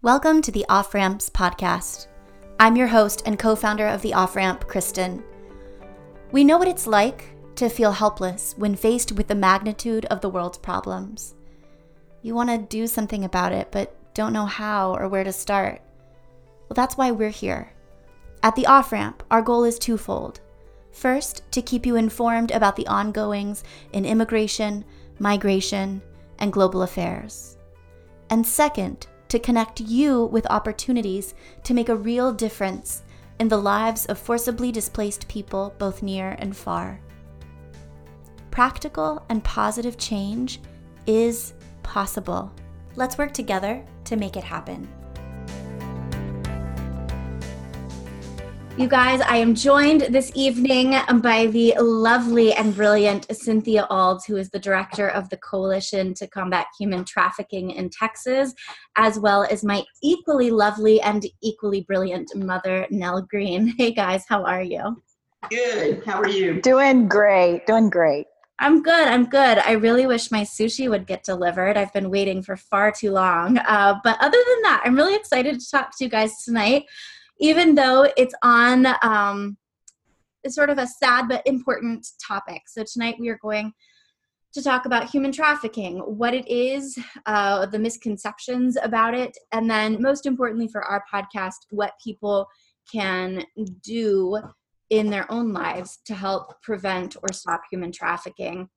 Welcome to the Off Ramps podcast. I'm your host and co founder of the Off Ramp, Christen. We know what it's like to feel helpless when faced with the magnitude of the world's problems. You want to do something about it, but don't know how or where to start. Well, that's why we're here. At the Off Ramp, our goal is twofold. First, to keep you informed about the ongoings in immigration, migration, and global affairs. And second, to connect you with opportunities to make a real difference in the lives of forcibly displaced people both near and far. Practical and positive change is possible. Let's work together to make it happen. You guys, I am joined this evening by the lovely and brilliant Cynthia Aulds, who is the director of the Coalition to Combat Human Trafficking in Texas, as well as my equally lovely and equally brilliant mother, Nell Green. Hey guys, how are you? Good. How are you? Doing great. Doing great. I'm good. I'm good. I really wish my sushi would get delivered. I've been waiting for far too long. Uh, but other than that, I'm really excited to talk to you guys tonight even though it's on um, sort of a sad but important topic. So tonight we are going to talk about human trafficking, what it is, uh, the misconceptions about it, and then most importantly for our podcast, what people can do in their own lives to help prevent or stop human trafficking.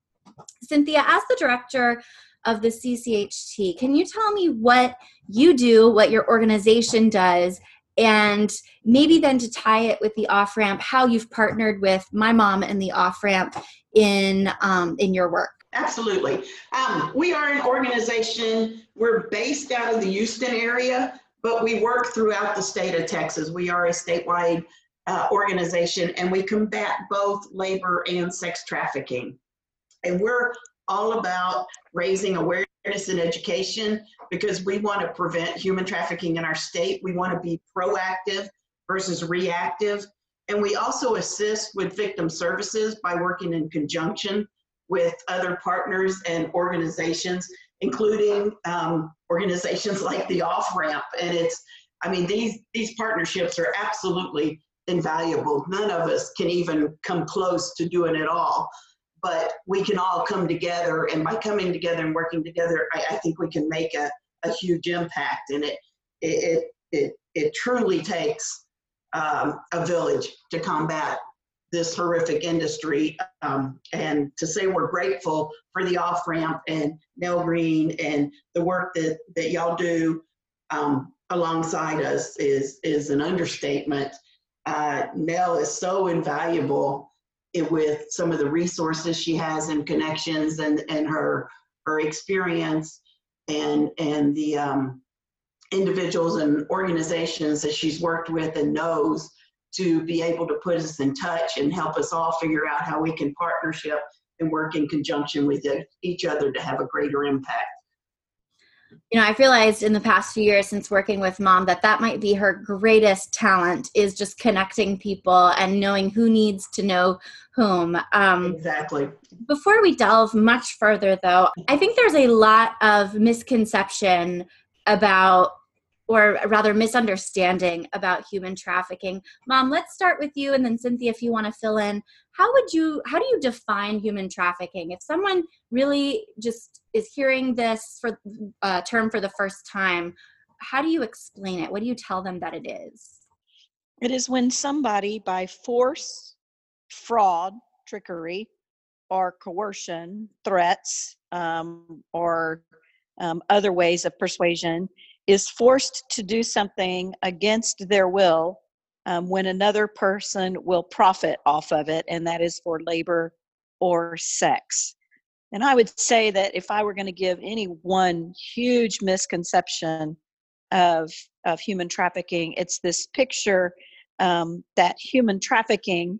Cynthia, as the director of the CCHT, can you tell me what you do, what your organization does, and maybe then to tie it with the off ramp how you've partnered with my mom and the off ramp in um, in your work. Absolutely. Um, we are an organization. We're based out of the houston area but we work throughout the state of texas. We are a statewide uh, organization and we combat both labor and sex trafficking. And we're all about raising awareness and education because we want to prevent human trafficking in our state. We want to be proactive versus reactive. And we also assist with victim services by working in conjunction with other partners and organizations, including um, organizations like the Off Ramp. And it's, I mean, these these partnerships are absolutely invaluable. None of us can even come close to doing it all but we can all come together and by coming together and working together i, I think we can make a, a huge impact and it it it, it truly takes um, a village to combat this horrific industry um, and to say we're grateful for the off ramp and Nell Green and the work that, that y'all do um, alongside us is is an understatement. Uh, Nell is so invaluable with some of the resources she has and connections and, and her her experience and and the um, individuals and organizations that she's worked with and knows to be able to put us in touch and help us all figure out how we can partnership and work in conjunction with each other to have a greater impact you know, I've realized in the past few years since working with mom that that might be her greatest talent is just connecting people and knowing who needs to know whom. Um, exactly. Before we delve much further, though, I think there's a lot of misconception about or rather misunderstanding about human trafficking. Mom, let's start with you and then Cynthia if you want to fill in. How would you how do you define human trafficking? If someone really just is hearing this for uh, term for the first time, how do you explain it? What do you tell them that it is? It is when somebody by force, fraud, trickery, or coercion, threats, um, or um, other ways of persuasion is forced to do something against their will um, when another person will profit off of it, and that is for labor or sex. And I would say that if I were going to give any one huge misconception of, of human trafficking, it's this picture um, that human trafficking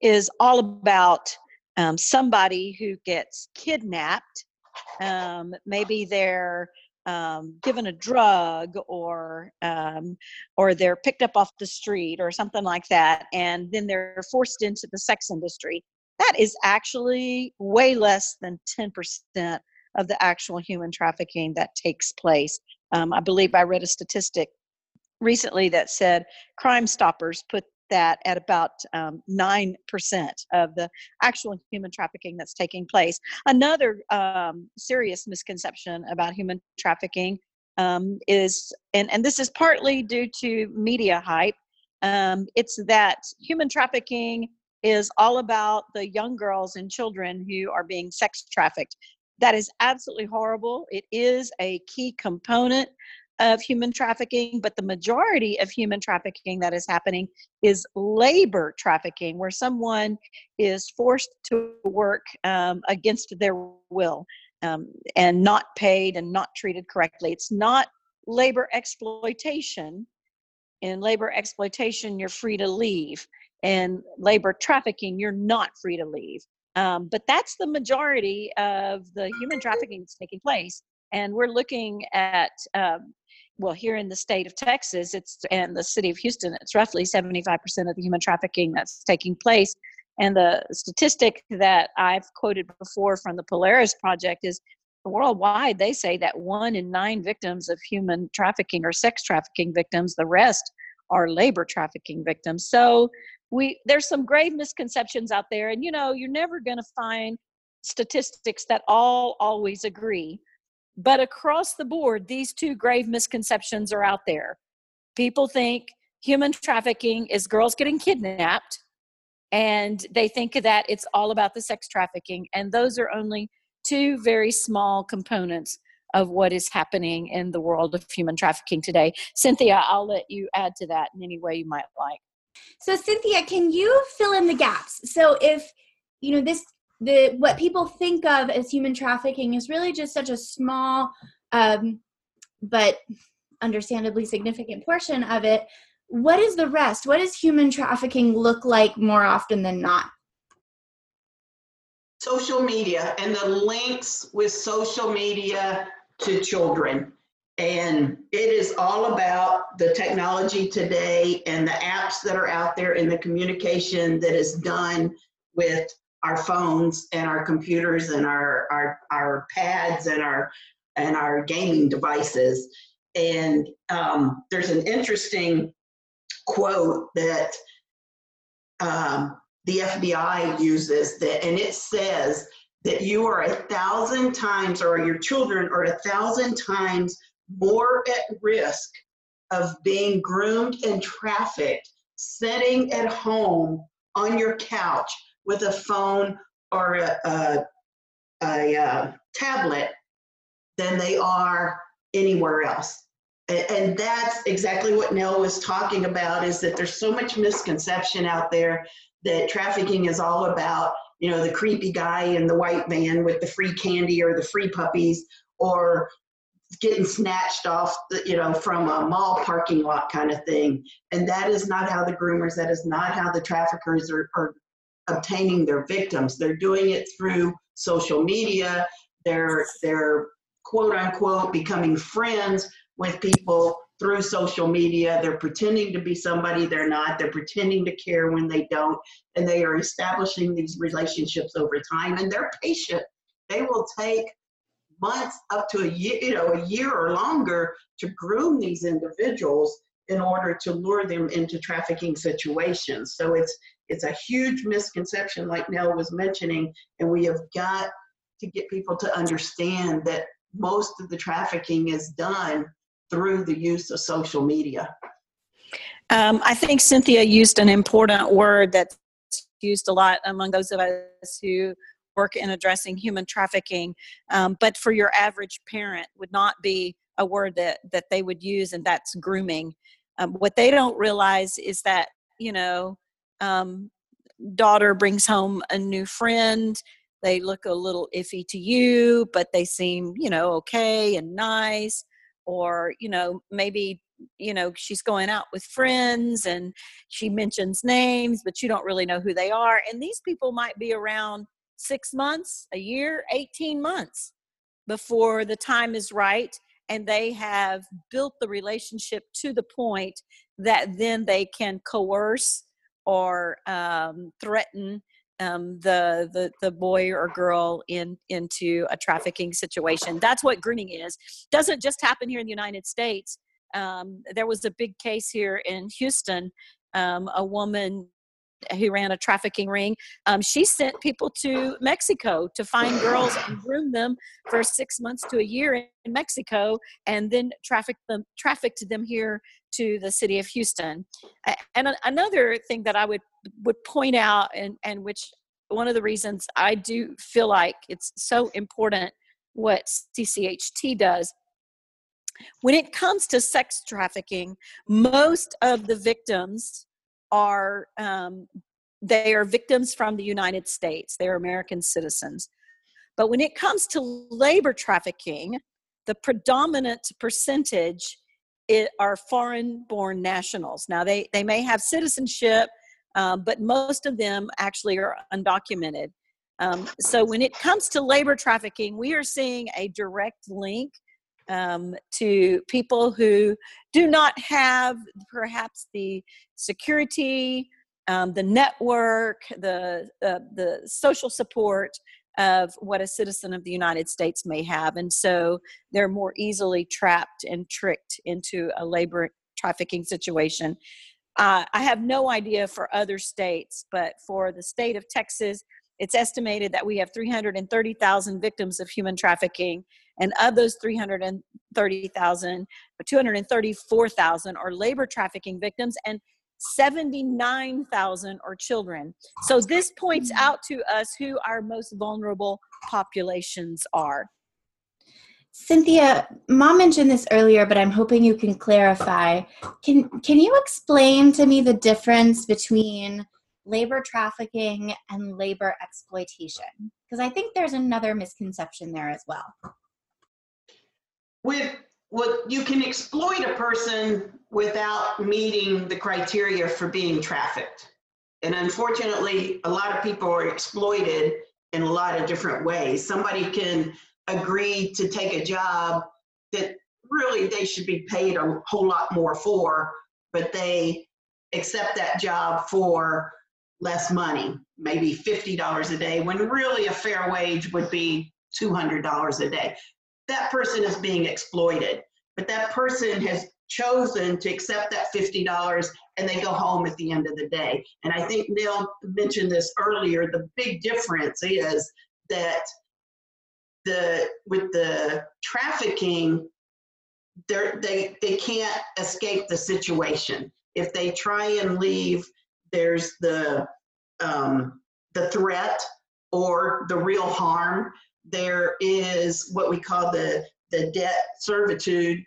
is all about um, somebody who gets kidnapped. Um, maybe they're um, given a drug or um, or they're picked up off the street or something like that, and then they're forced into the sex industry. That is actually way less than ten percent of the actual human trafficking that takes place. Um, I believe I read a statistic recently that said Crime Stoppers put that at about um, 9% of the actual human trafficking that's taking place. Another um, serious misconception about human trafficking um, is, and, and this is partly due to media hype, um, it's that human trafficking is all about the young girls and children who are being sex trafficked. That is absolutely horrible. It is a key component of human trafficking, but the majority of human trafficking that is happening is labor trafficking, where someone is forced to work um, against their will um, and not paid and not treated correctly. It's not labor exploitation. In labor exploitation, you're free to leave. In labor trafficking, you're not free to leave. Um, but that's the majority of the human trafficking that's taking place. And we're looking at um, well here in the state of texas it's and the city of houston it's roughly 75% of the human trafficking that's taking place. And the statistic that i've quoted before from the polaris project is worldwide they say that one in nine victims of human trafficking or sex trafficking victims the rest are labor trafficking victims. So we there's some grave misconceptions out there and you know you're never to find statistics that all always agree but across the board, these two grave misconceptions are out there. People think human trafficking is girls getting kidnapped, and they think that it's all about the sex trafficking. And those are only two very small components of what is happening in the world of human trafficking today. Cynthia, I'll let you add to that in any way you might like. So, Cynthia, can you fill in the gaps? So, if you know this the what people think of as human trafficking is really just such a small um, but understandably significant portion of it. What is the rest? What does human trafficking look like more often than not? Social media and the links with social media to children. And it is all about the technology today and the apps that are out there and the communication that is done with our phones and our computers and our, our, our pads and our, and our gaming devices. And um, there's an interesting quote that um, the FBI uses that, and it says that you are a thousand times, or your children are a thousand times more at risk of being groomed and trafficked sitting at home on your couch with a phone or a, a, a, a uh, tablet than they are anywhere else. And, that's exactly what Nell was talking about is that there's so much misconception out there that trafficking is all about, you know, the creepy guy in the white van with the free candy or the free puppies or getting snatched off the, you know from a mall parking lot kind of thing and that is not how the groomers that is not how the traffickers are, are obtaining their victims. They're doing it through social media. They're they're quote unquote becoming friends with people through social media. They're pretending to be somebody they're not. They're pretending to care when they don't. And they are establishing these relationships over time. And they're patient. They will take months up to a year, you know, a year or longer to groom these individuals in order to lure them into trafficking situations. So it's it's a huge misconception, like Nell was mentioning, and we have got to get people to understand that most of the trafficking is done through the use of social media. Um, I think Cynthia used an important word that's used a lot among those of us who work in addressing human trafficking, um, but for your average parent would not be a word that, that they would use, and that's grooming. Um, what they don't realize is that, you know, um, daughter brings home a new friend they look a little iffy to you but they seem you know okay and nice or you know maybe you know she's going out with friends and she mentions names but you don't really know who they are and these people might be around six months a year 18 months before the time is right and they have built the relationship to the point that then they can coerce or um, threaten um, the, the the boy or girl in into a trafficking situation. That's what grooming is. Doesn't just happen here in the United States. Um, there was a big case here in Houston. Um, a woman who ran a trafficking ring. Um, she sent people to Mexico to find girls and groom them for six months to a year in Mexico, and then trafficked them trafficked them here to the city of Houston. And another thing that I would would point out, and and which one of the reasons I do feel like it's so important what CCHT does. When it comes to sex trafficking, most of the victims are um, they are victims from the United States. They are American citizens. But when it comes to labor trafficking, the predominant percentage are foreign-born nationals. Now they they may have citizenship, um, but most of them actually are undocumented. Um, so when it comes to labor trafficking, we are seeing a direct link um, to people who do not have perhaps the security, um, the network, the uh, the social support of what a citizen of the United States may have, and so they're more easily trapped and tricked into a labor trafficking situation. Uh, I have no idea for other states, but for the state of Texas, it's estimated that we have 330,000 victims of human trafficking, and of those 330,000, 234,000 are labor trafficking victims, and 79,000 are children. So this points mm-hmm. out to us who our most vulnerable populations are. Cynthia, mom mentioned this earlier, but I'm hoping you can clarify. Can can you explain to me the difference between labor trafficking and labor exploitation? Because I think there's another misconception there as well. With what you can exploit a person without meeting the criteria for being trafficked. And unfortunately, a lot of people are exploited in a lot of different ways. Somebody can agree to take a job that really they should be paid a whole lot more for, but they accept that job for less money, maybe $50 a day, when really a fair wage would be $200 a day. That person is being exploited, but that person has chosen to accept that $50 and they go home at the end of the day. And I think Nell mentioned this earlier. The big difference is that the with the trafficking, they they can't escape the situation. If they try and leave, there's the um, the threat or the real harm. There is what we call the the debt servitude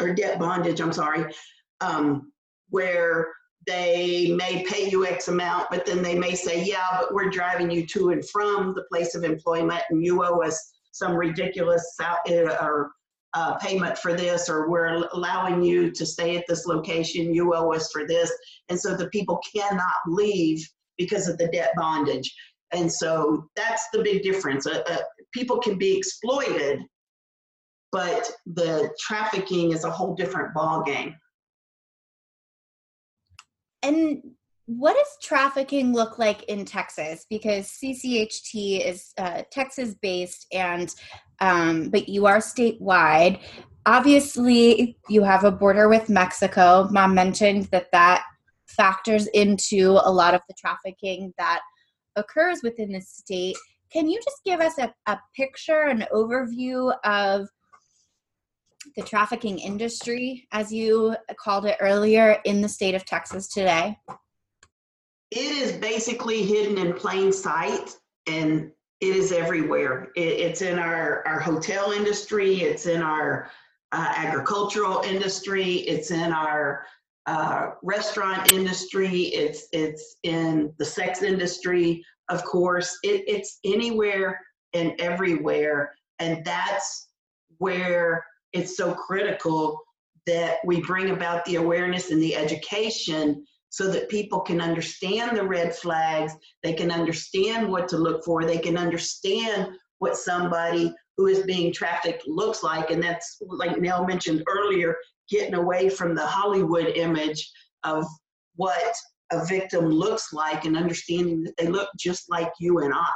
or debt bondage, I'm sorry, um, where they may pay you X amount, but then they may say, yeah, but we're driving you to and from the place of employment and you owe us some ridiculous uh, or uh, payment for this, or we're allowing you to stay at this location, you owe us for this. And so the people cannot leave because of the debt bondage. And so that's the big difference. Uh, uh, people can be exploited but the trafficking is a whole different ball game. And what does trafficking look like in Texas? Because CCHT is uh, Texas based, and um, but you are statewide. Obviously, you have a border with Mexico. Mom mentioned that that factors into a lot of the trafficking that occurs within the state. Can you just give us a, a picture, an overview of the trafficking industry, as you called it earlier, in the state of Texas today? It is basically hidden in plain sight and it is everywhere. It, it's in our, our hotel industry, it's in our uh, agricultural industry, it's in our uh, restaurant industry, it's, it's in the sex industry, of course. It, it's anywhere and everywhere. And that's where it's so critical that we bring about the awareness and the education so that people can understand the red flags, they can understand what to look for, they can understand what somebody who is being trafficked looks like. And that's like Nell mentioned earlier, getting away from the Hollywood image of what a victim looks like and understanding that they look just like you and I.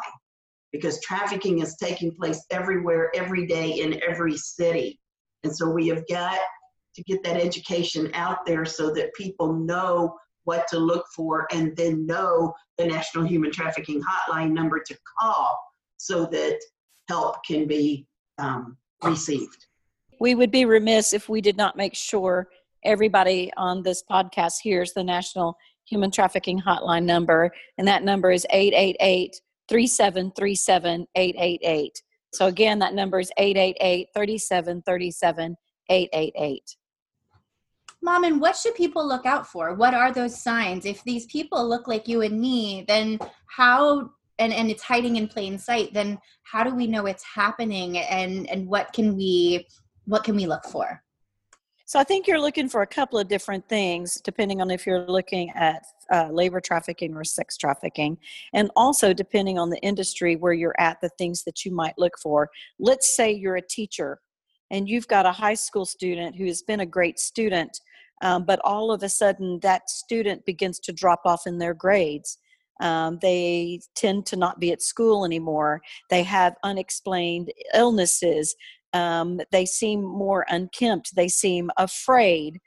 Because trafficking is taking place everywhere, every day, in every city. And so we have got to get that education out there so that people know what to look for and then know the National Human Trafficking Hotline number to call so that help can be um, received. We would be remiss if we did not make sure everybody on this podcast hears the National Human Trafficking Hotline number, and that number is 888 3737 888. So, again, that number is 888 3737 888. Mom, and what should people look out for? What are those signs? If these people look like you and me, then how and, and it's hiding in plain sight, then how do we know it's happening and and what can we what can we look for? So I think you're looking for a couple of different things, depending on if you're looking at uh, labor trafficking or sex trafficking, and also depending on the industry where you're at, the things that you might look for. Let's say you're a teacher and you've got a high school student who has been a great student, um, but all of a sudden that student begins to drop off in their grades. Um, they tend to not be at school anymore. They have unexplained illnesses. Um, they seem more unkempt. They seem afraid.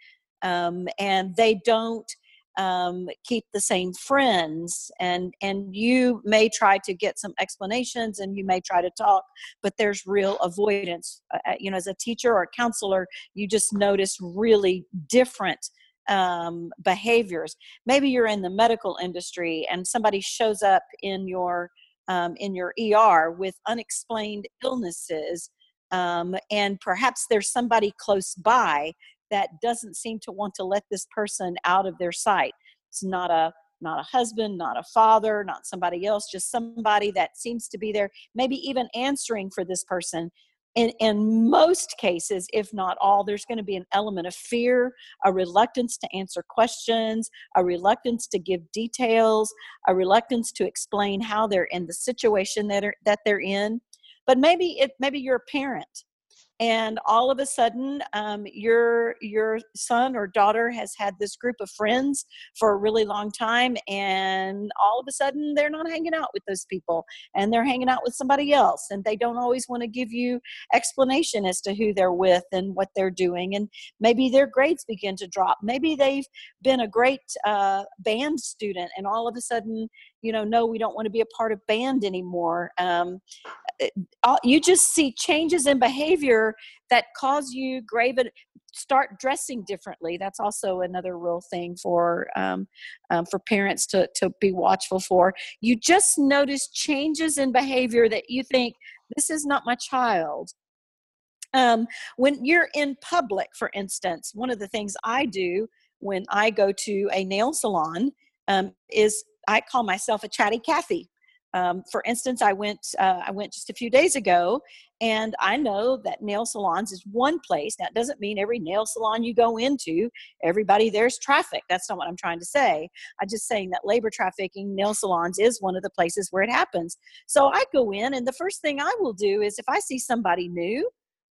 Um, and they don't um, keep the same friends and and you may try to get some explanations and you may try to talk but there's real avoidance. Uh, uh you know as a teacher or a counselor you just notice really different um, behaviors. Maybe you're in the medical industry and somebody shows up in your um, in your er with unexplained illnesses um, and perhaps there's somebody close by that doesn't seem to want to let this person out of their sight it's not a not a husband not a father not somebody else just somebody that seems to be there maybe even answering for this person in, in most cases, if not all, there's going to be an element of fear, a reluctance to answer questions, a reluctance to give details, a reluctance to explain how they're in the situation that, are, that they're in. But maybe it maybe you're a parent and all of a sudden um, your your son or daughter has had this group of friends for a really long time and all of a sudden they're not hanging out with those people and they're hanging out with somebody else and they don't always want to give you explanation as to who they're with and what they're doing and maybe their grades begin to drop. Maybe they've been a great uh, band student and all of a sudden you know no we don't want to be a part of band anymore. Um, you just see changes in behavior that cause you grave start dressing differently. That's also another real thing for um, um, for parents to, to be watchful for. You just notice changes in behavior that you think this is not my child. Um, when you're in public for instance one of the things i do when i go to a nail salon um, is i call myself a chatty cathy um, for instance, I went uh, I went just a few days ago, and I know that nail salons is one place. That doesn't mean every nail salon you go into, everybody there's traffic. That's not what I'm trying to say. I'm just saying that labor trafficking, nail salons is one of the places where it happens. So I go in, and the first thing I will do is if I see somebody new,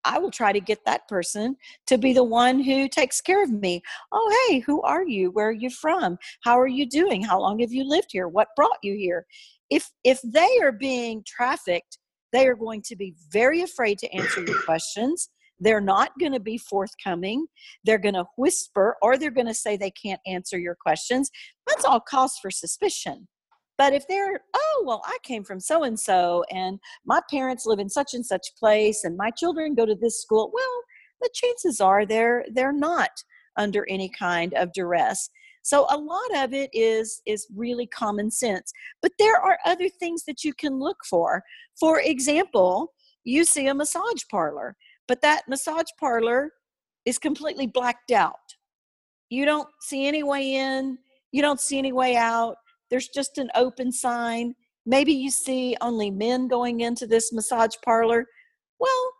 I will try to get that person to be the one who takes care of me. Oh, hey, who are you? Where are you from? How are you doing? How long have you lived here? What brought you here? If if they are being trafficked they are going to be very afraid to answer your questions. They're not going to be forthcoming. They're going to whisper or they're going to say they can't answer your questions. That's all cause for suspicion. But if they're oh well i came from so and so and my parents live in such and such place and my children go to this school well the chances are they're they're not under any kind of duress so a lot of it is is really common sense. But there are other things that you can look for. For example, you see a massage parlor, but that massage parlor is completely blacked out. You don't see any way in, you don't see any way out. There's just an open sign. Maybe you see only men going into this massage parlor. Well,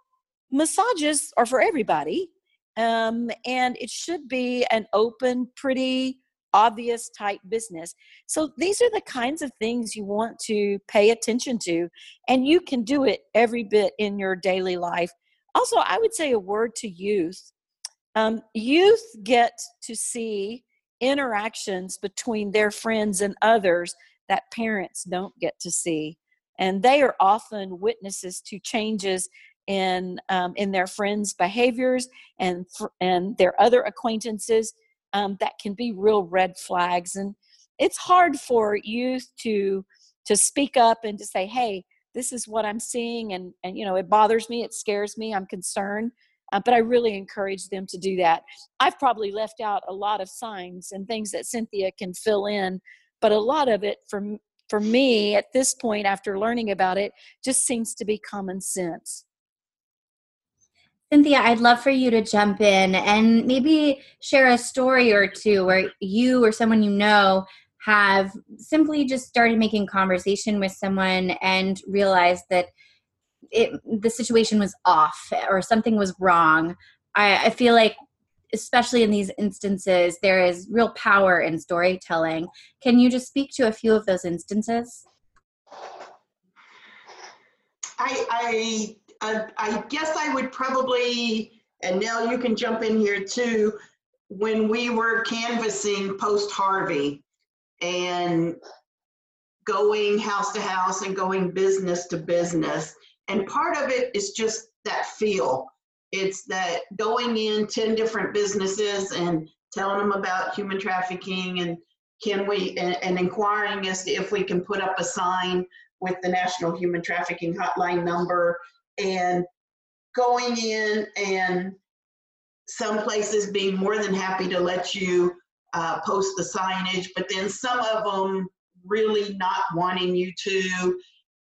massages are for everybody. Um, and it should be an open, pretty, obvious type business. So these are the kinds of things you want to pay attention to, and you can do it every bit in your daily life. Also, I would say a word to youth. Um, youth get to see interactions between their friends and others that parents don't get to see and they are often witnesses to changes in um, in their friends behaviors and and their other acquaintances um, that can be real red flags and it's hard for youth to to speak up and to say hey this is what i'm seeing and and you know it bothers me it scares me i'm concerned uh, but i really encourage them to do that. I've probably left out a lot of signs and things that cynthia can fill in but a lot of it for for me at this point after learning about it just seems to be common sense Cynthia, I'd love for you to jump in and maybe share a story or two where you or someone you know have simply just started making conversation with someone and realized that it the situation was off or something was wrong. I, I feel like especially in these instances, there is real power in storytelling. Can you just speak to a few of those instances? I, I, I, I guess I would probably, and Nell, you can jump in here too. When we were canvassing post Harvey and going house to house and going business to business, and part of it is just that feel it's that going in 10 different businesses and telling them about human trafficking and can we, and, and inquiring as to if we can put up a sign with the National Human Trafficking Hotline number and going in and some places being more than happy to let you uh, post the signage, but then some of them really not wanting you to.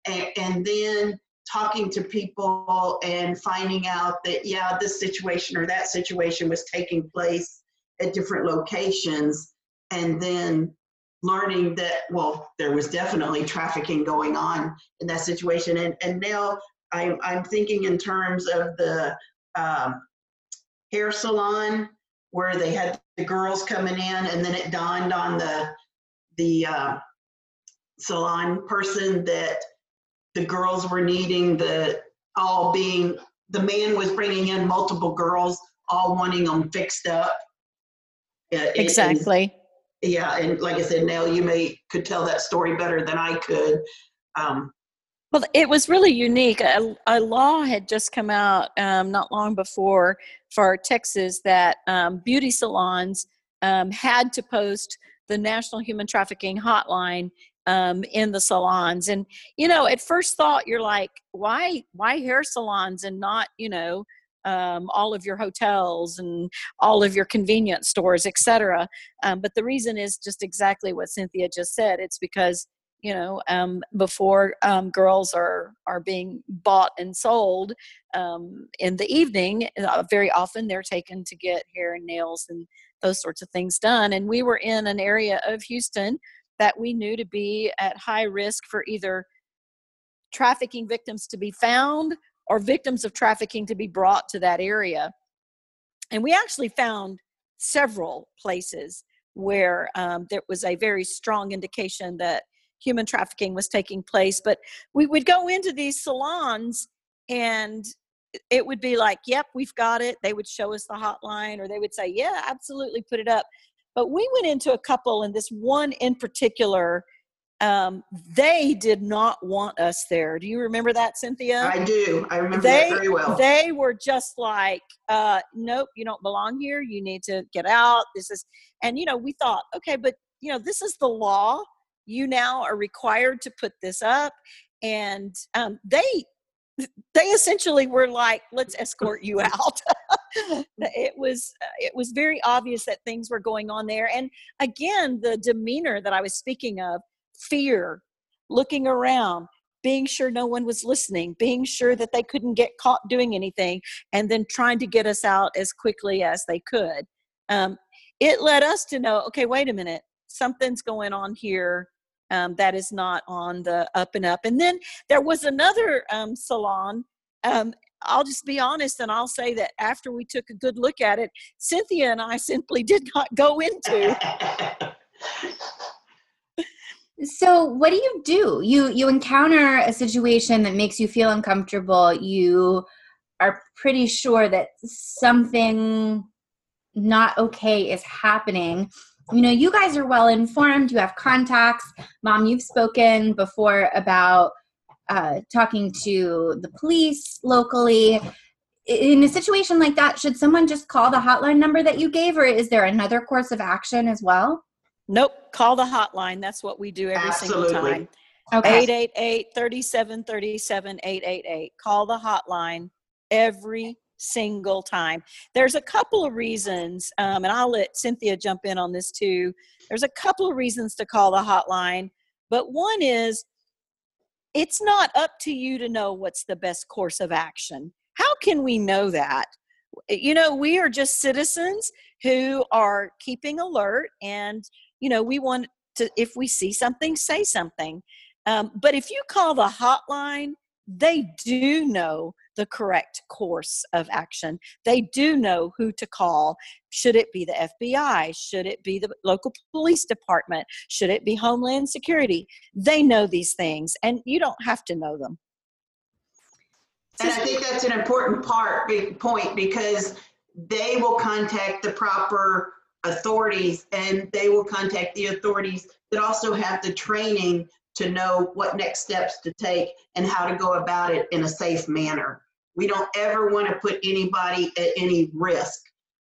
And, and then talking to people and finding out that, yeah, this situation or that situation was taking place at different locations. And then learning that, well, there was definitely trafficking going on in that situation. And, and now I'm, I'm thinking in terms of the um, hair salon where they had the girls coming in and then it dawned on the, the uh, salon person that the girls were needing the all being the man was bringing in multiple girls all wanting them fixed up. Exactly. And, yeah and like i said now you may could tell that story better than i could. Um, well it was really unique. A, a law had just come out um, not long before for texas that um, beauty salons um, had to post the national human trafficking hotline um, in the salons. And you know at first thought you're like why why hair salons and not you know um, all of your hotels and all of your convenience stores etc um, but the reason is just exactly what cynthia just said. It's because you know um, before um, girls are are being bought and sold um, in the evening uh, very often they're taken to get hair and nails and those sorts of things done and we were in an area of houston that we knew to be at high risk for either trafficking victims to be found or victims of trafficking to be brought to that area. And we actually found several places where um, there was a very strong indication that human trafficking was taking place. But we would go into these salons and it would be like, yep, we've got it. They would show us the hotline or they would say, yeah, absolutely, put it up. But we went into a couple, and this one in particular, um, they did not want us there. Do you remember that, Cynthia? I do. I remember they, very well. They were just like, uh, nope, you don't belong here. You need to get out. This is, and you know, we thought, okay, but you know, this is the law. You now are required to put this up. And um, they they essentially were like let's escort you out it was it was very obvious that things were going on there and again the demeanor that i was speaking of fear looking around being sure no one was listening being sure that they couldn't get caught doing anything and then trying to get us out as quickly as they could um, it led us to know okay wait a minute something's going on here um, that is not on the up and up. And then there was another um, salon. Um, I'll just be honest and I'll say that after we took a good look at it, Cynthia and I simply did not go into. so what do you do? You you encounter a situation that makes you feel uncomfortable. You are pretty sure that something not okay is happening you know, you guys are well informed, you have contacts. Mom, you've spoken before about uh, talking to the police locally. In a situation like that, should someone just call the hotline number that you gave, or is there another course of action as well? Nope, call the hotline. That's what we do every Absolutely. single time. Okay. 888 3737 888. Call the hotline every single time. There's a couple of reasons, um, and I'll let Cynthia jump in on this too. There's a couple of reasons to call the hotline, but one is it's not up to you to know what's the best course of action. How can we know that? You know, we are just citizens who are keeping alert, and, you know, we want to, if we see something, say something. Um, but if you call the hotline, they do know the correct course of action. They do know who to call. Should it be the FBI? Should it be the local police department? Should it be Homeland Security? They know these things, and you don't have to know them. And I think that's an important part, point, because they will contact the proper authorities and they will contact the authorities that also have the training to know what next steps to take and how to go about it in a safe manner. We don't ever want to put anybody at any risk.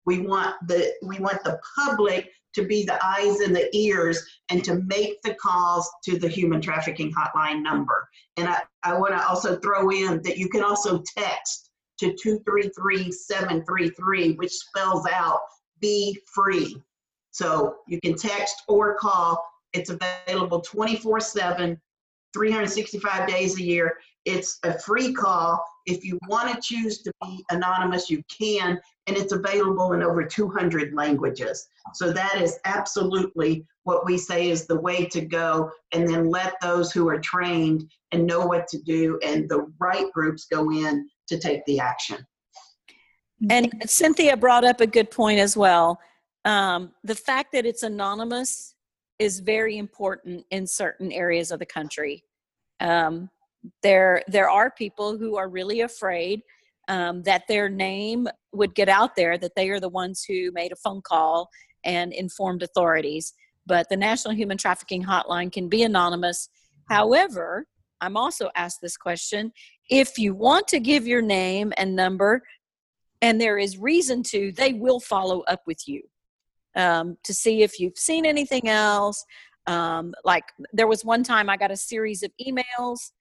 We want the we want the public to be the eyes and the ears and to make the calls to the human trafficking hotline number. And I, I want to also throw in that you can also text to 233733, which spells out be free. So you can text or call. It's available 24 7, 365 days a year. It's a free call. If you want to choose to be anonymous, you can, and it's available in over 200 languages. So that is absolutely what we say is the way to go. And then let those who are trained and know what to do and the right groups go in to take the action. And Cynthia brought up a good point as well. Um, the fact that it's anonymous is very important in certain areas of the country. Um, there, there are people who are really afraid um, that their name would get out there, that they are the ones who made a phone call and informed authorities. But the National Human Trafficking Hotline can be anonymous. However, I'm also asked this question if you want to give your name and number, and there is reason to, they will follow up with you um, to see if you've seen anything else. Um, like there was one time I got a series of emails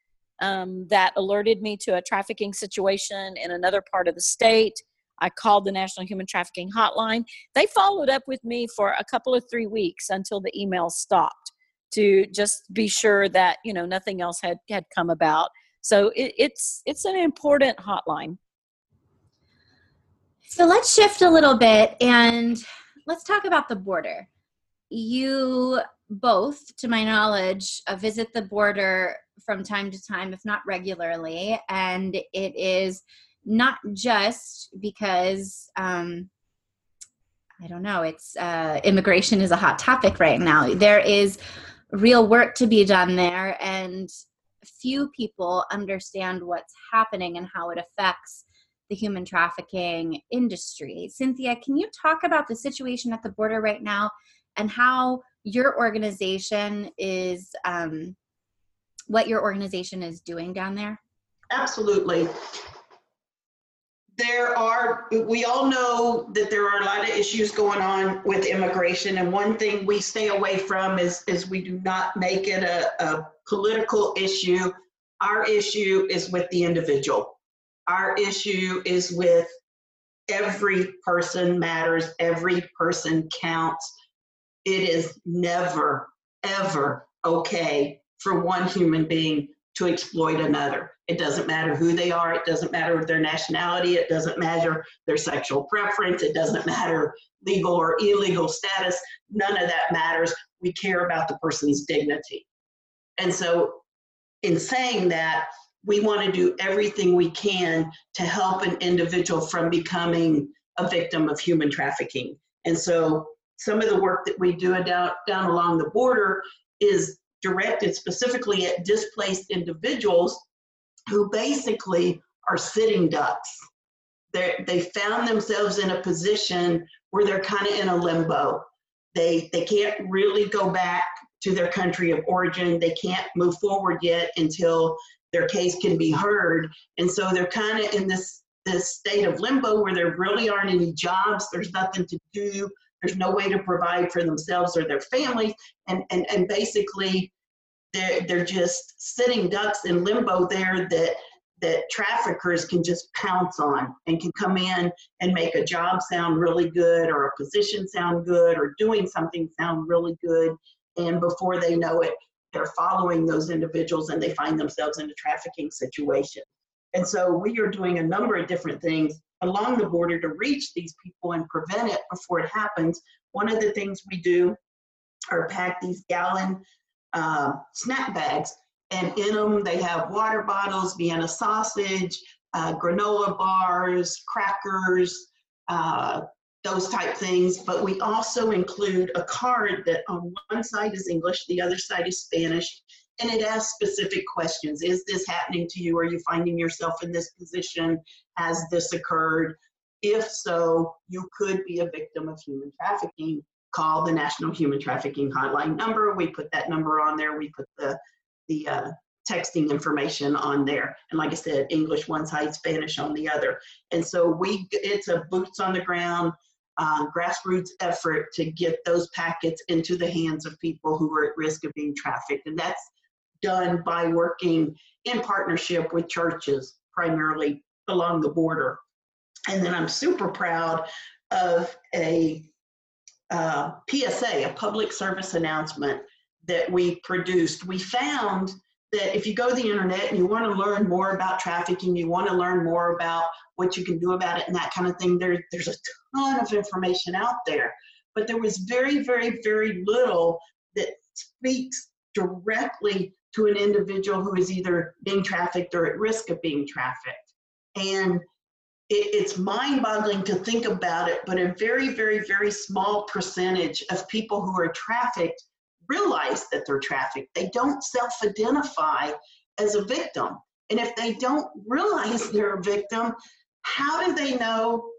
um, that alerted me to a trafficking situation in another part of the state. I called the National Human Trafficking Hotline. They followed up with me for a couple of three weeks until the email stopped to just be sure that you know nothing else had had come about. So it, it's it's an important hotline. So let's shift a little bit and let's talk about the border. You both, to my knowledge, uh, visit the border from time to time, if not regularly, and it is not just because um, I don't know, it's uh, immigration is a hot topic right now. There is real work to be done there, and few people understand what's happening and how it affects the human trafficking industry. Cynthia, can you talk about the situation at the border right now and how your organization is, um, what your organization is doing down there? Absolutely. There are, we all know that there are a lot of issues going on with immigration. And one thing we stay away from is, is we do not make it a, a political issue. Our issue is with the individual our issue is with every person matters, every person counts. It is never, ever okay for one human being to exploit another. It doesn't matter who they are, it doesn't matter their nationality, it doesn't matter their sexual preference, it doesn't matter legal or illegal status. None of that matters. We care about the person's dignity. And so, in saying that, we want to do everything we can to help an individual from becoming a victim of human trafficking. And so some of the work that we do down, down along the border is directed specifically at displaced individuals who basically are sitting ducks. They're, they found themselves in a position where they're kind of in a limbo. They, they can't really go back to their country of origin. They can't move forward yet until their case can be heard. And so they're kind of in this, this state of limbo where there really aren't any jobs. There's nothing to do. There's no way to provide for themselves or their families. And, and, and basically, they're, they're just sitting ducks in limbo there that that traffickers can just pounce on and can come in and make a job sound really good or a position sound good or doing something sound really good and before they know it they're following those individuals and they find themselves in a trafficking situation and so we are doing a number of different things along the border to reach these people and prevent it before it happens one of the things we do are pack these gallon uh, snack bags and in them they have water bottles, Vienna sausage, uh, granola bars, crackers, uh, those type things. But we also include a card that on one side is English, the other side is Spanish, and it asks specific questions. Is this happening to you? Are you finding yourself in this position? Has this occurred? If so, you could be a victim of human trafficking. Call the National Human Trafficking Hotline number. We put that number on there. We put the the uh, texting information on there. And like I said, English one side, Spanish on the other. And so we, it's a boots on the ground, uh, grassroots effort to get those packets into the hands of people who are at risk of being trafficked. And that's done by working in partnership with churches, primarily along the border. And then I'm super proud of a uh, PSA, a public service announcement that we produced, we found that if you go to the internet and you want to learn more about trafficking, you want to learn more about what you can do about it and that kind of thing, there, there's a ton of information out there. But there was very, very, very little that speaks directly to an individual who is either being trafficked or at risk of being trafficked. And it, it's mind boggling to think about it, but a very, very, very small percentage of people who are trafficked realize that they're trafficked. They don't self identify as a victim. And if they don't realize they're a victim, how do they know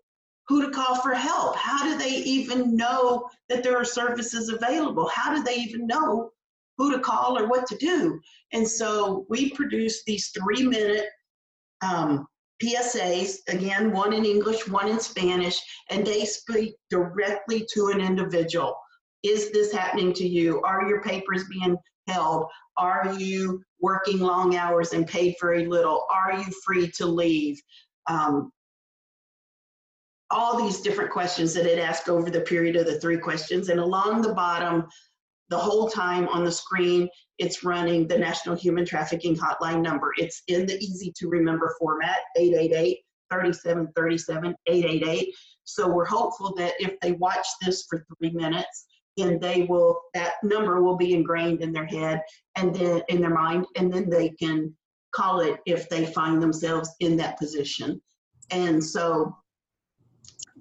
who to call for help? How do they even know that there are services available? How do they even know who to call or what to do? And so we produce these three minute um, PSAs, again, one in English, one in Spanish, and they speak directly to an individual. Is this happening to you? Are your papers being held? Are you working long hours and paid very little? Are you free to leave? Um, all these different questions that it asked over the period of the three questions. And along the bottom, the whole time on the screen, it's running the National Human Trafficking Hotline number. It's in the easy to remember format 888 3737 888. So we're hopeful that if they watch this for three minutes, and they will that number will be ingrained in their head and then in their mind and then they can call it if they find themselves in that position and so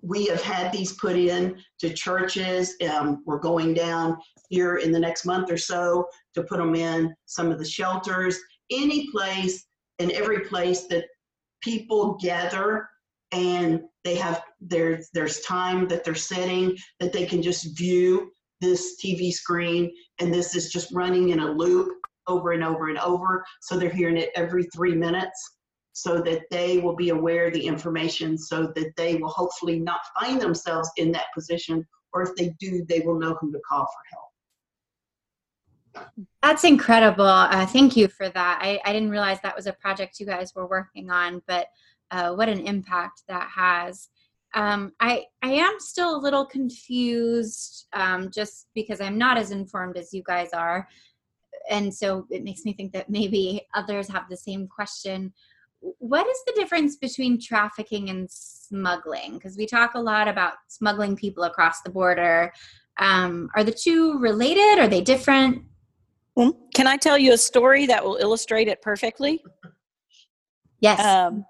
we have had these put in to churches um, we're going down here in the next month or so to put them in some of the shelters any place and every place that people gather and they have there's there's time that they're sitting that they can just view this TV screen, and this is just running in a loop over and over and over. So they're hearing it every three minutes so that they will be aware of the information so that they will hopefully not find themselves in that position, or if they do, they will know who to call for help. That's incredible. Uh, thank you for that. I, I didn't realize that was a project you guys were working on, but uh, what an impact that has. Um, I I am still a little confused, um, just because I'm not as informed as you guys are, and so it makes me think that maybe others have the same question. What is the difference between trafficking and smuggling? Because we talk a lot about smuggling people across the border. Um, are the two related? Are they different? Can I tell you a story that will illustrate it perfectly? Yes. Um,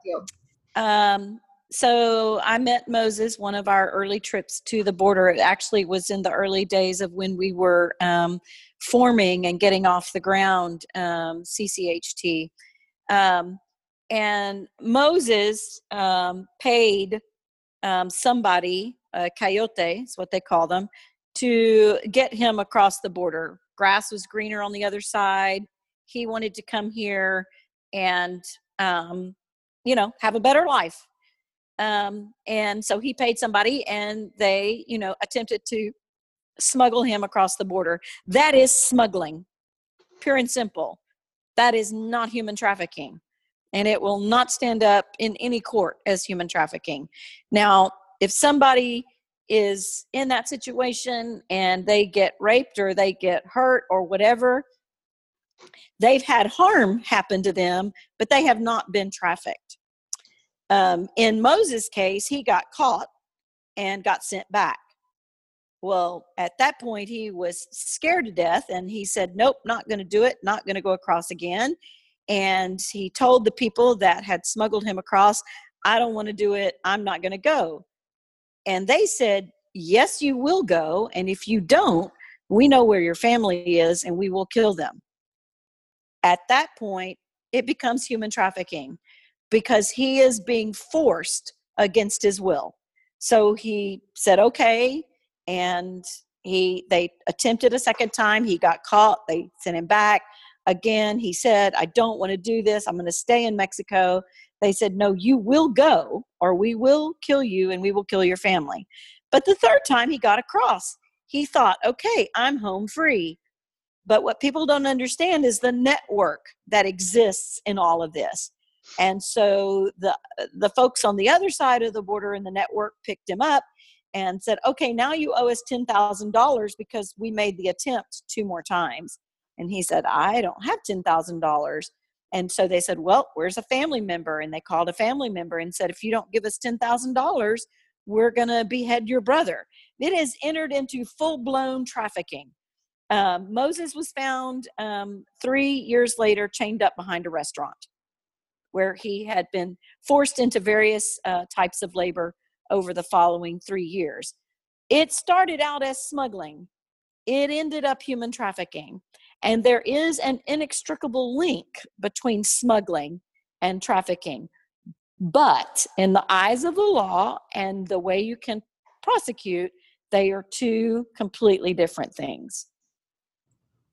um, so I met Moses one of our early trips to the border. It actually was in the early days of when we were um, forming and getting off the ground um, CCHT. Um, and Moses um, paid um, somebody, a coyote is what they call them, to get him across the border. Grass was greener on the other side. He wanted to come here and, um, you know, have a better life. Um, and so he paid somebody and they, you know, attempted to smuggle him across the border. That is smuggling, pure and simple. That is not human trafficking. And it will not stand up in any court as human trafficking. Now, if somebody is in that situation and they get raped or they get hurt or whatever, they've had harm happen to them, but they have not been trafficked. Um, in Moses' case, he got caught and got sent back. Well, at that point, he was scared to death and he said, Nope, not going to do it, not going to go across again. And he told the people that had smuggled him across, I don't want to do it, I'm not going to go. And they said, Yes, you will go. And if you don't, we know where your family is and we will kill them. At that point, it becomes human trafficking because he is being forced against his will. So he said, okay. And he they attempted a second time. He got caught. They sent him back. Again, he said, I don't want to do this. I'm going to stay in Mexico. They said, No, you will go, or we will kill you and we will kill your family. But the third time he got across, he thought, Okay, I'm home free. But what people don't understand is the network that exists in all of this. And so the the folks on the other side of the border in the network picked him up and said, "Okay, now you owe us ten thousand dollars because we made the attempt two more times." And he said, "I don't have ten thousand dollars." And so they said, Well, where's a family member? And they called a family member and said, If you don't give us $10,000, we're going to behead your brother. It has entered into full blown trafficking. Um, Moses was found um, three years later chained up behind a restaurant where he had been forced into various uh, types of labor over the following three years. It started out as smuggling, it ended up human trafficking. And there is an inextricable link between smuggling and trafficking. But in the eyes of the law and the way you can prosecute, they are two completely different things.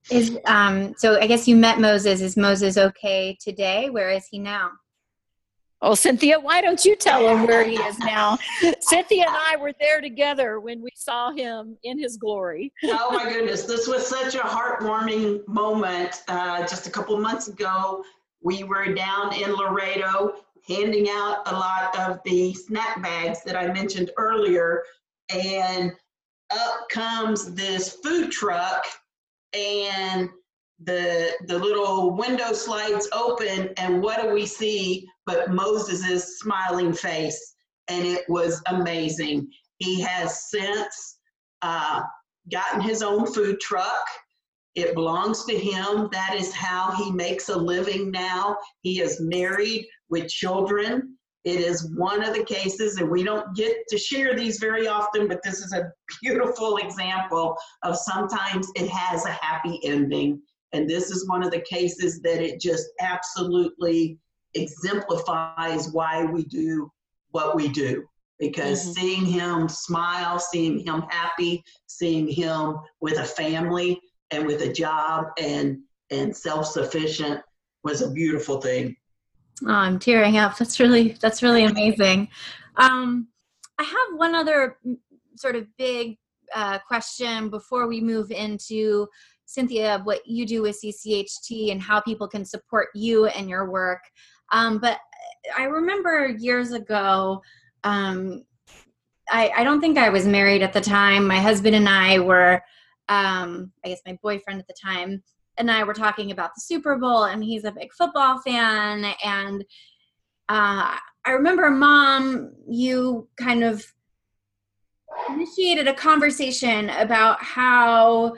Is um so I guess you met Moses. Is Moses okay today? Where is he now? Oh, Cynthia, why don't you tell him where he is now? Cynthia and I were there together when we saw him in his glory. oh my goodness, this was such a heartwarming moment. Uh, just a couple months ago, we were down in Laredo handing out a lot of the snack bags that I mentioned earlier, and up comes this food truck and the the little window slides open and what do we see but moses's smiling face and it was amazing. He has since uh, gotten his own food truck. It belongs to him. That is how he makes a living now. He is married with children. It is one of the cases and we don't get to share these very often but this is a beautiful example of sometimes it has a happy ending. And this is one of the cases that it just absolutely exemplifies why we do what we do. Because mm-hmm. seeing him smile, seeing him happy, seeing him with a family and with a job and and self-sufficient was a beautiful thing. Oh, I'm tearing up. That's really that's really amazing. Um, I have one other sort of big uh, question before we move into Cynthia, what you do with CCHT and how people can support you and your work. Um, but I remember years ago, um, I, I, don't think I was married at the time. My husband and I were, um, I guess my boyfriend at the time, and I were talking about the Super Bowl, and he's a big football fan. And uh, I remember, Mom, you kind of initiated a conversation about how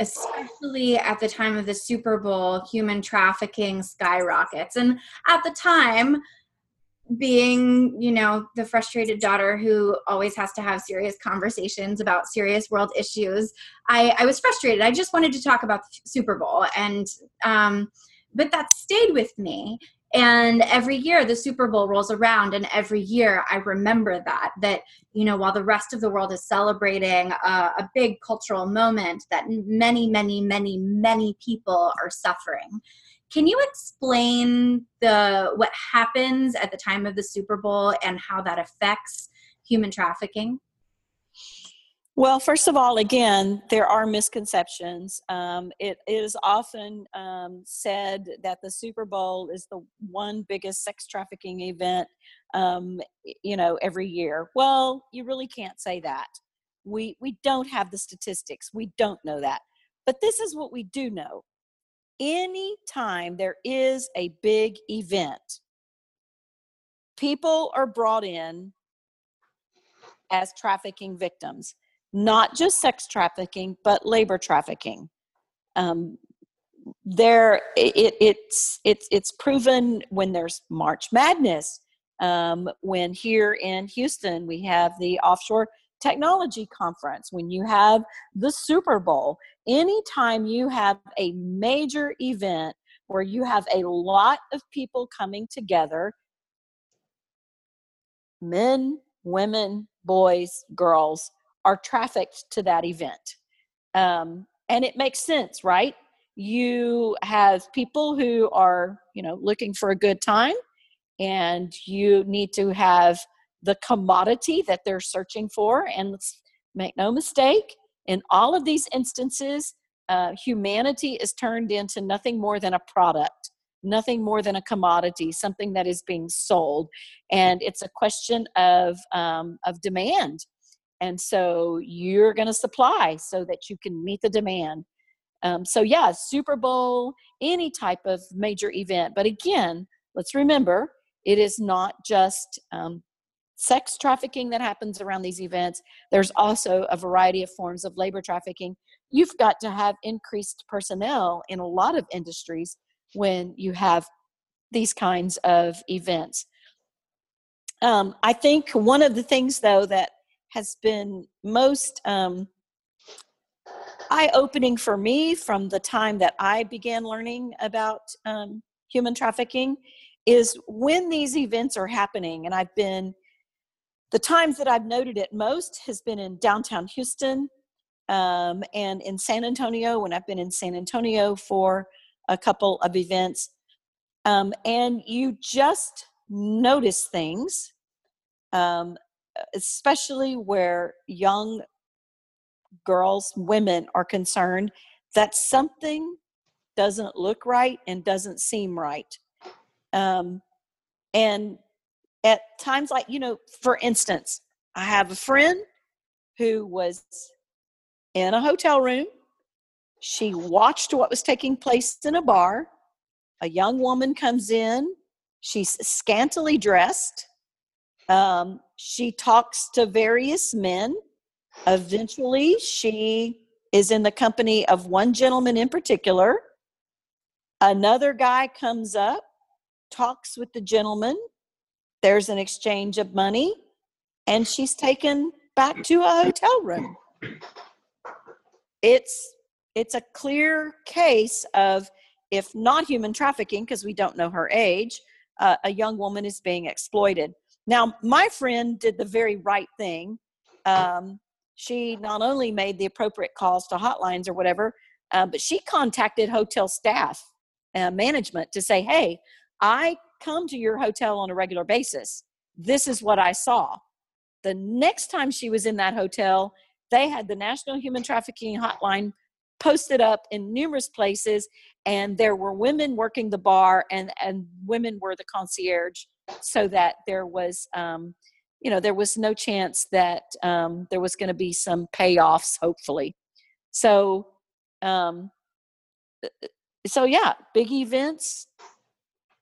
especially at the time of the Super Bowl, human trafficking skyrockets. And at the time, being, you know, the frustrated daughter who always has to have serious conversations about serious world issues, I, I was frustrated. I just wanted to talk about the Super Bowl. And, um, but that stayed with me. And every year the super bowl rolls around and every year i remember that that you know while the rest of the world is celebrating a, a big cultural moment that many many many many people are suffering can you explain the what happens at the time of the super bowl and how that affects human trafficking well, first of all, again, there are misconceptions. Um, it is often um, said that the Super Bowl is the one biggest sex trafficking event, um, you know, every year. Well, you really can't say that. We we don't have the statistics. We don't know that. But this is what we do know. Anytime there is a big event, people are brought in as trafficking victims not just sex trafficking, but labor trafficking. Um, there, it, it's it's it's proven when there's March Madness. Um, when here in Houston we have the offshore technology conference, when you have the Super Bowl, anytime you have a major event where you have a lot of people coming together, men, women, boys, girls, are trafficked to that event. Um, and it makes sense, right? You have people who are, you know, looking for a good time, and you need to have the commodity that they're searching for. And make no mistake, in all of these instances, uh, humanity is turned into nothing more than a product, nothing more than a commodity, something that is being sold. And it's a question of, um, of demand and so you're going to supply so that you can meet the demand. Um, so yeah super bowl any type of major event but again let's remember it is not just um, sex trafficking that happens around these events. There's also a variety of forms of labor trafficking. You've got to have increased personnel in a lot of industries when you have these kinds of events. Um, i think one of the things though that has been most um, eye opening for me from the time that I began learning about um, human trafficking is when these events are happening. And I've been, the times that I've noted it most has been in downtown Houston um, and in San Antonio when I've been in San Antonio for a couple of events. Um, and you just notice things um, especially where young girls, women are concerned, that something doesn't look right and doesn't seem right. Um, and at times like, you know, for instance, I have a friend who was in a hotel room. She watched what was taking place in a bar. A young woman comes in. She's scantily dressed. Um, she talks to various men. Eventually, she is in the company of one gentleman in particular. Another guy comes up, talks with the gentleman. There's an exchange of money, and she's taken back to a hotel room. It's it's a clear case of if not human trafficking because we don't know her age, uh, a young woman is being exploited. Now, my friend did the very right thing. Um, she not only made the appropriate calls to hotlines or whatever, uh, but she contacted hotel staff uh, management to say, hey, I come to your hotel on a regular basis. This is what I saw. The next time she was in that hotel, they had the National Human Trafficking Hotline posted up in numerous places, and there were women working the bar, and, and women were the concierge so that there was um, you know there was no chance that um, there was going to be some payoffs hopefully. So um, uh, so yeah big events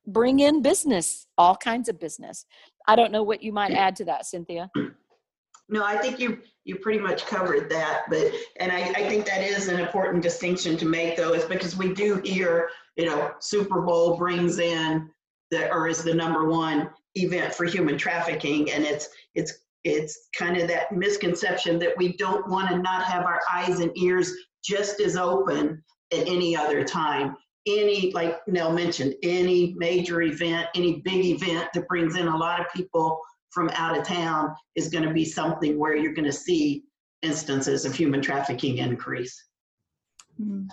bring in business all kinds of business. I don't know what you might add to that cynthia. No i think you you pretty much covered that but and I, I think that is an important distinction to make though is because we do hear you know super bowl brings in the, or is the number one event for human trafficking. And it's, it's, it's kind of that misconception that we don't want to not have our eyes and ears just as open at any other time. any, like Nell mentioned, any major event, any big event that brings in a lot of people from out of town is going to be something where you're going to see instances of human trafficking increase. Mm.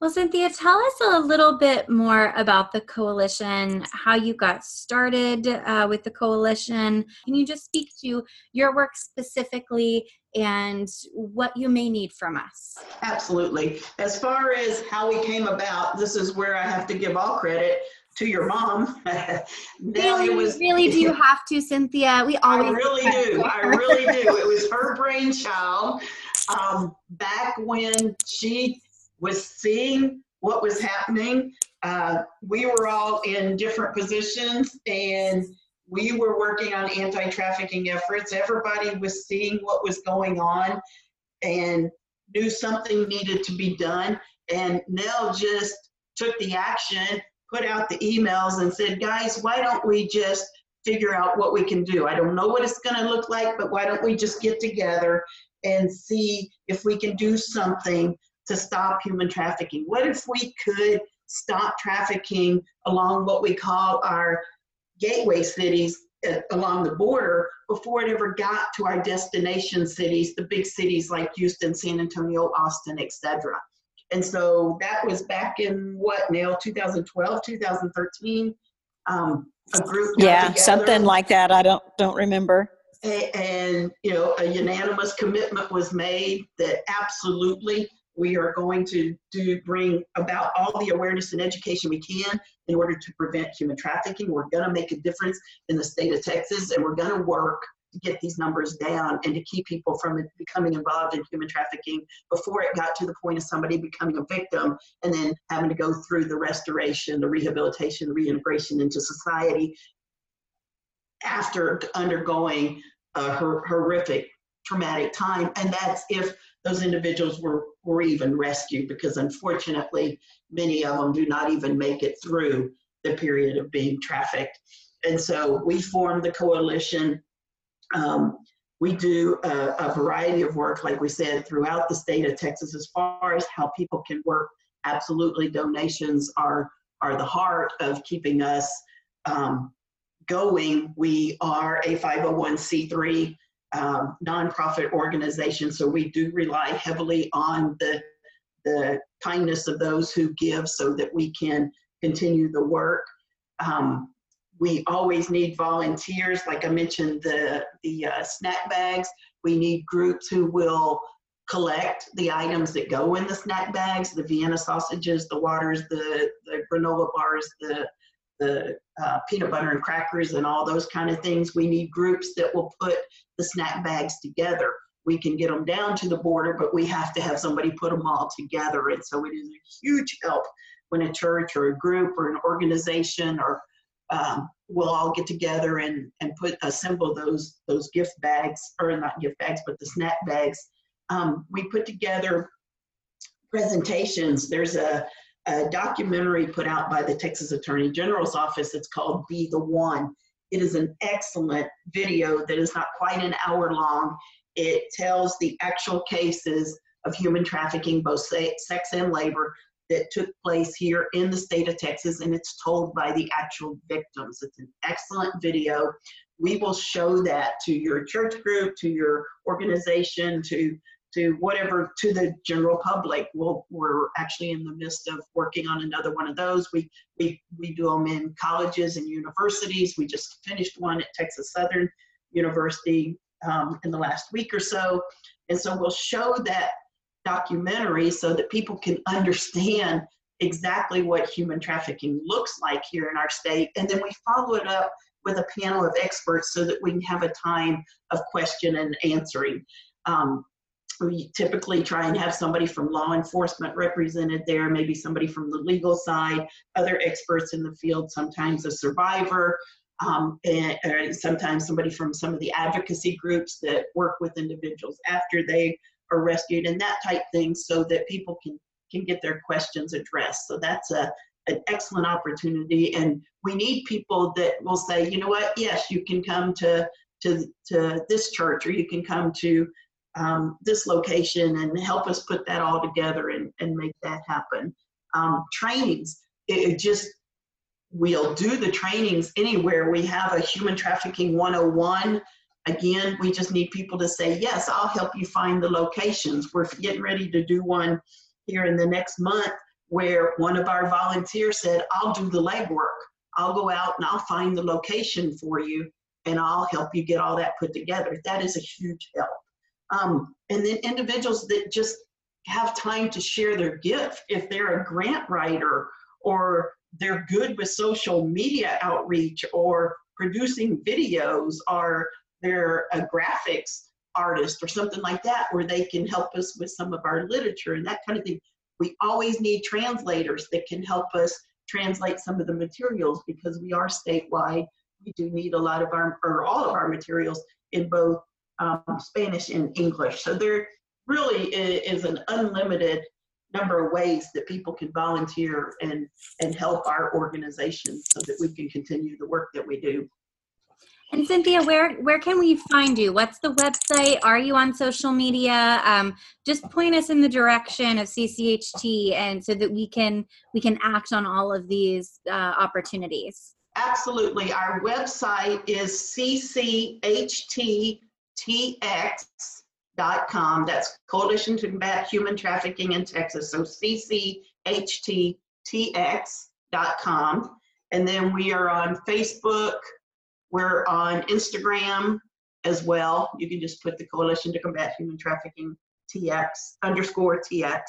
Well, Cynthia, tell us a little bit more about the coalition, how you got started uh, with the coalition. Can you just speak to your work specifically and what you may need from us? Absolutely. As far as how we came about, this is where I have to give all credit to your mom. really, was, really do you have to, Cynthia? We always I really do. I really do. It was her brainchild. Um, back when she was seeing what was happening. Uh, we were all in different positions and we were working on anti-trafficking efforts. Everybody was seeing what was going on and knew something needed to be done. And Nell just took the action, put out the emails and said, guys, why don't we just figure out what we can do? I don't know what it's gonna look like, but why don't we just get together and see if we can do something to stop human trafficking? What if we could stop trafficking along what we call our gateway cities uh, along the border before it ever got to our destination cities, the big cities like Houston, San Antonio, Austin, etc. And so that was back in what, now, 2012, 2013? Um, a group yeah something like that i don't don't remember and, and you know a unanimous commitment was made that absolutely we are going to do bring about all the awareness and education we can in order to prevent human trafficking. We're going to make a difference in the state of Texas, and we're going to work to get these numbers down and to keep people from becoming involved in human trafficking before it got to the point of somebody becoming a victim and then having to go through the restoration, the rehabilitation, the reintegration into society after undergoing a horrific traumatic time. And that's if those individuals were, were even rescued because unfortunately, many of them do not even make it through the period of being trafficked. And so we formed the coalition. Um, we do a, a, variety of work, like we said, throughout the state of Texas as far as how people can work. Absolutely, donations are, are the heart of keeping us um, going. We are a 501c3 um, nonprofit organization, so we do rely heavily on the the kindness of those who give, so that we can continue the work. Um, we always need volunteers, like I mentioned, the the uh, snack bags. We need groups who will collect the items that go in the snack bags, the Vienna sausages, the waters, the, the granola bars, the the uh, peanut butter and crackers and all those kind of things. We need groups that will put the snack bags together. We can get them down to the border, but we have to have somebody put them all together. And so it is a huge help when a church or a group or an organization or um, we'll all get together and, and put assemble those those gift bags or not gift bags but the snack bags um, we put together presentations there's a a documentary put out by the Texas Attorney General's office. It's called Be the One. It is an excellent video that is not quite an hour long. It tells the actual cases of human trafficking, both sex and labor, that took place here in the state of Texas, and it's told by the actual victims. It's an excellent video. We will show that to your church group, to your organization, to to whatever to the general public. We'll, we're actually in the midst of working on another one of those. We, we, we do them in colleges and universities. We just finished one at Texas Southern University um, in the last week or so. And so we'll show that documentary so that people can understand exactly what human trafficking looks like here in our state. And then we follow it up with a panel of experts so that we can have a time of question and answering. Um, we typically try and have somebody from law enforcement represented there, maybe somebody from the legal side, other experts in the field, sometimes a survivor, um, and, sometimes somebody from some of the advocacy groups that work with individuals after they are rescued and that type thing so that people can can get their questions addressed. So that's a an excellent opportunity and we need people that will say, you know what, yes, you can come to to to this church or you can come to um, this location and help us put that all together and, and make that happen. um, trainings. It, it just, we'll do the trainings anywhere. We have a human trafficking 101. Again, we just need people to say, yes, I'll help you find the locations. We're getting ready to do one here in the next month where one of our volunteers said, I'll do the legwork. I'll go out and I'll find the location for you and I'll help you get all that put together. That is a huge help. Um, and then individuals that just have time to share their gift. If they're a grant writer or they're good with social media outreach or producing videos or they're a graphics artist or something like that where they can help us with some of our literature and that kind of thing. We always need translators that can help us translate some of the materials because we are statewide. We do need a lot of our, or all of our materials in both um, Spanish and English. So there really is an unlimited number of ways that people can volunteer and, and help our organization so that we can continue the work that we do. And Cynthia, where where can we find you? What's the website? Are you on social media? Um, just point us in the direction of CCHT, and so that we can we can act on all of these uh, opportunities. Absolutely, our website is cchttx.com. That's Coalition to Combat Human Trafficking in Texas. So cchttx.com, and then we are on Facebook. We're on Instagram as well. You can just put the Coalition to Combat Human Trafficking TX underscore TX.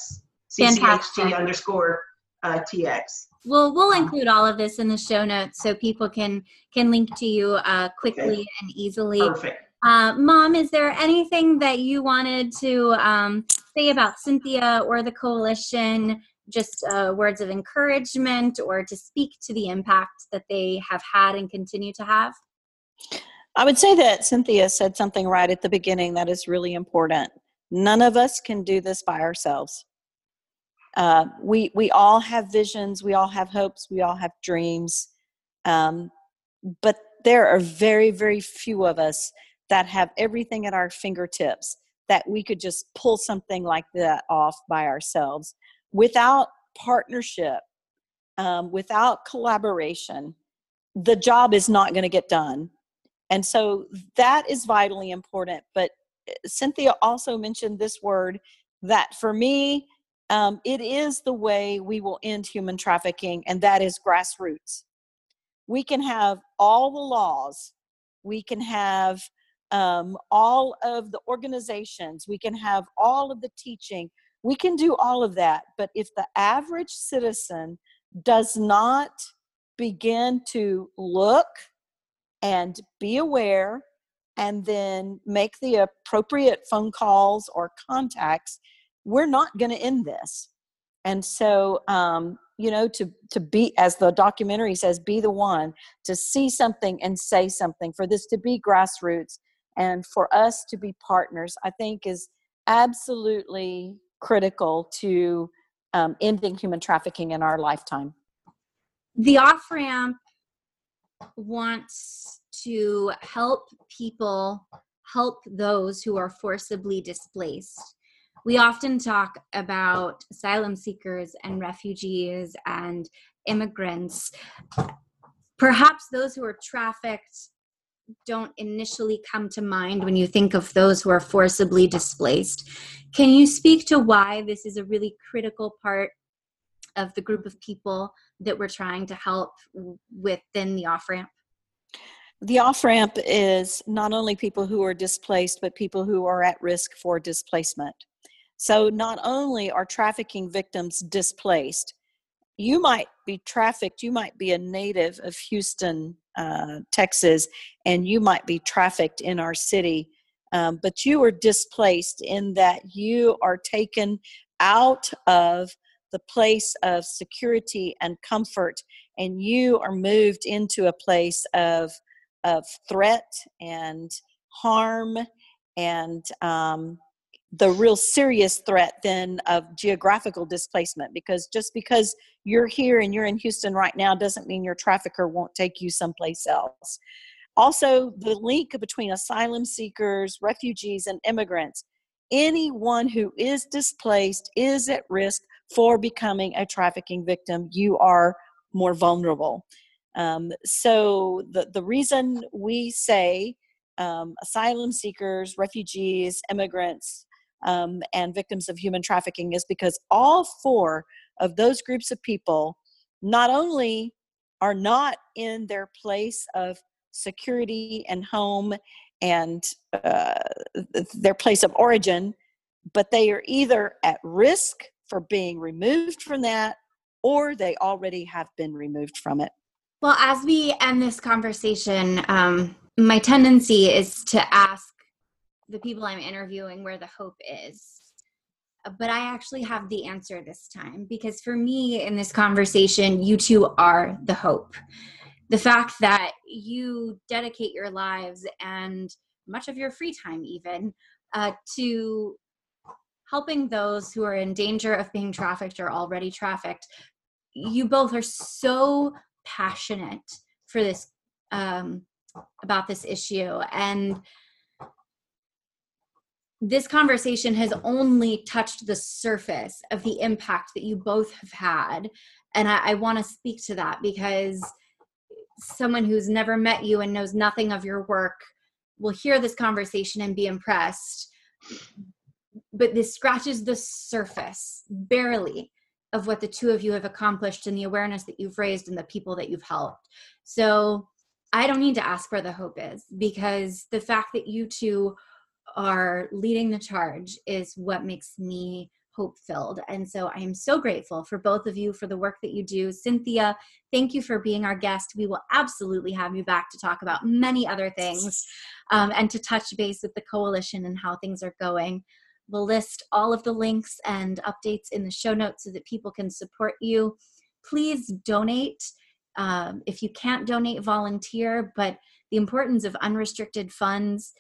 CCHT underscore uh, TX. Well, we'll include all of this in the show notes so people can can link to you uh, quickly Okay. and easily. Perfect. Uh, Mom, is there anything that you wanted to um, say about Cynthia or the coalition? Just uh, words of encouragement or to speak to the impact that they have had and continue to have? I would say that Cynthia said something right at the beginning that is really important. None of us can do this by ourselves. Uh, we we all have visions, we all have hopes, we all have dreams, um, but there are very very few of us that have everything at our fingertips that we could just pull something like that off by ourselves without partnership, um, without collaboration. The job is not going to get done and so that is vitally important. But uh, Cynthia also mentioned this word that for me, um, it is the way we will end human trafficking, and that is grassroots. We can have all the laws, we can have um, all of the organizations, we can have all of the teaching, we can do all of that. But if the average citizen does not begin to look, and be aware and then make the appropriate phone calls or contacts we're not going to end this and so um, you know to to be as the documentary says be the one to see something and say something for this to be grassroots and for us to be partners i think is absolutely critical to um, ending human trafficking in our lifetime the off ramp wants to help people help those who are forcibly displaced. We often talk about asylum seekers and refugees and immigrants. Perhaps those who are trafficked don't initially come to mind when you think of those who are forcibly displaced. Can you speak to why this is a really critical part of the group of people that we're trying to help within the off ramp? The off ramp is not only people who are displaced, but people who are at risk for displacement. So, not only are trafficking victims displaced, you might be trafficked, you might be a native of Houston, uh, Texas, and you might be trafficked in our city, um, but you are displaced in that you are taken out of the place of security and comfort, and you are moved into a place of of threat and harm and um, the real serious threat then of geographical displacement because just because you're here and you're in Houston right now doesn't mean your trafficker won't take you someplace else. Also, the link between asylum seekers, refugees, and immigrants. Anyone who is displaced is at risk for becoming a trafficking victim, you are more vulnerable. Um, so the, the reason we say um, asylum seekers, refugees, immigrants, um, and victims of human trafficking is because all four of those groups of people not only are not in their place of security and home and uh, their place of origin, but they are either at risk for being removed from that or they already have been removed from it. Well, as we end this conversation, um, my tendency is to ask the people I'm interviewing where the hope is. But I actually have the answer this time because for me in this conversation, you two are the hope. The fact that you dedicate your lives and much of your free time, even, uh, to helping those who are in danger of being trafficked or already trafficked. You both are so passionate for this um, about this issue and this conversation has only touched the surface of the impact that you both have had and i, I want to speak to that because someone who's never met you and knows nothing of your work will hear this conversation and be impressed but this scratches the surface barely of what the two of you have accomplished and the awareness that you've raised and the people that you've helped. So I don't need to ask where the hope is because the fact that you two are leading the charge is what makes me hope filled. And so I am so grateful for both of you for the work that you do. Cynthia, thank you for being our guest. We will absolutely have you back to talk about many other things um, and to touch base with the coalition and how things are going. We'll list all of the links and updates in the show notes so that people can support you. Please donate. Um, if you can't donate, volunteer, but the importance of unrestricted funds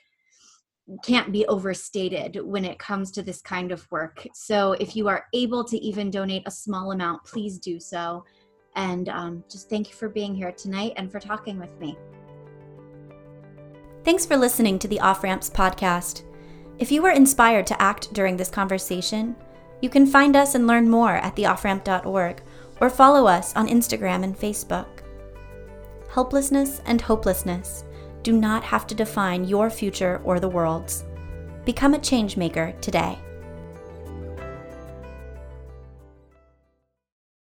can't be overstated when it comes to this kind of work. So if you are able to even donate a small amount, please do so. And um, just thank you for being here tonight and for talking with me. Thanks for listening to the Off Ramps podcast. If you were inspired to act during this conversation, you can find us and learn more at theofframp.org or follow us on Instagram and Facebook. Helplessness and hopelessness do not have to define your future or the world's. Become a changemaker today.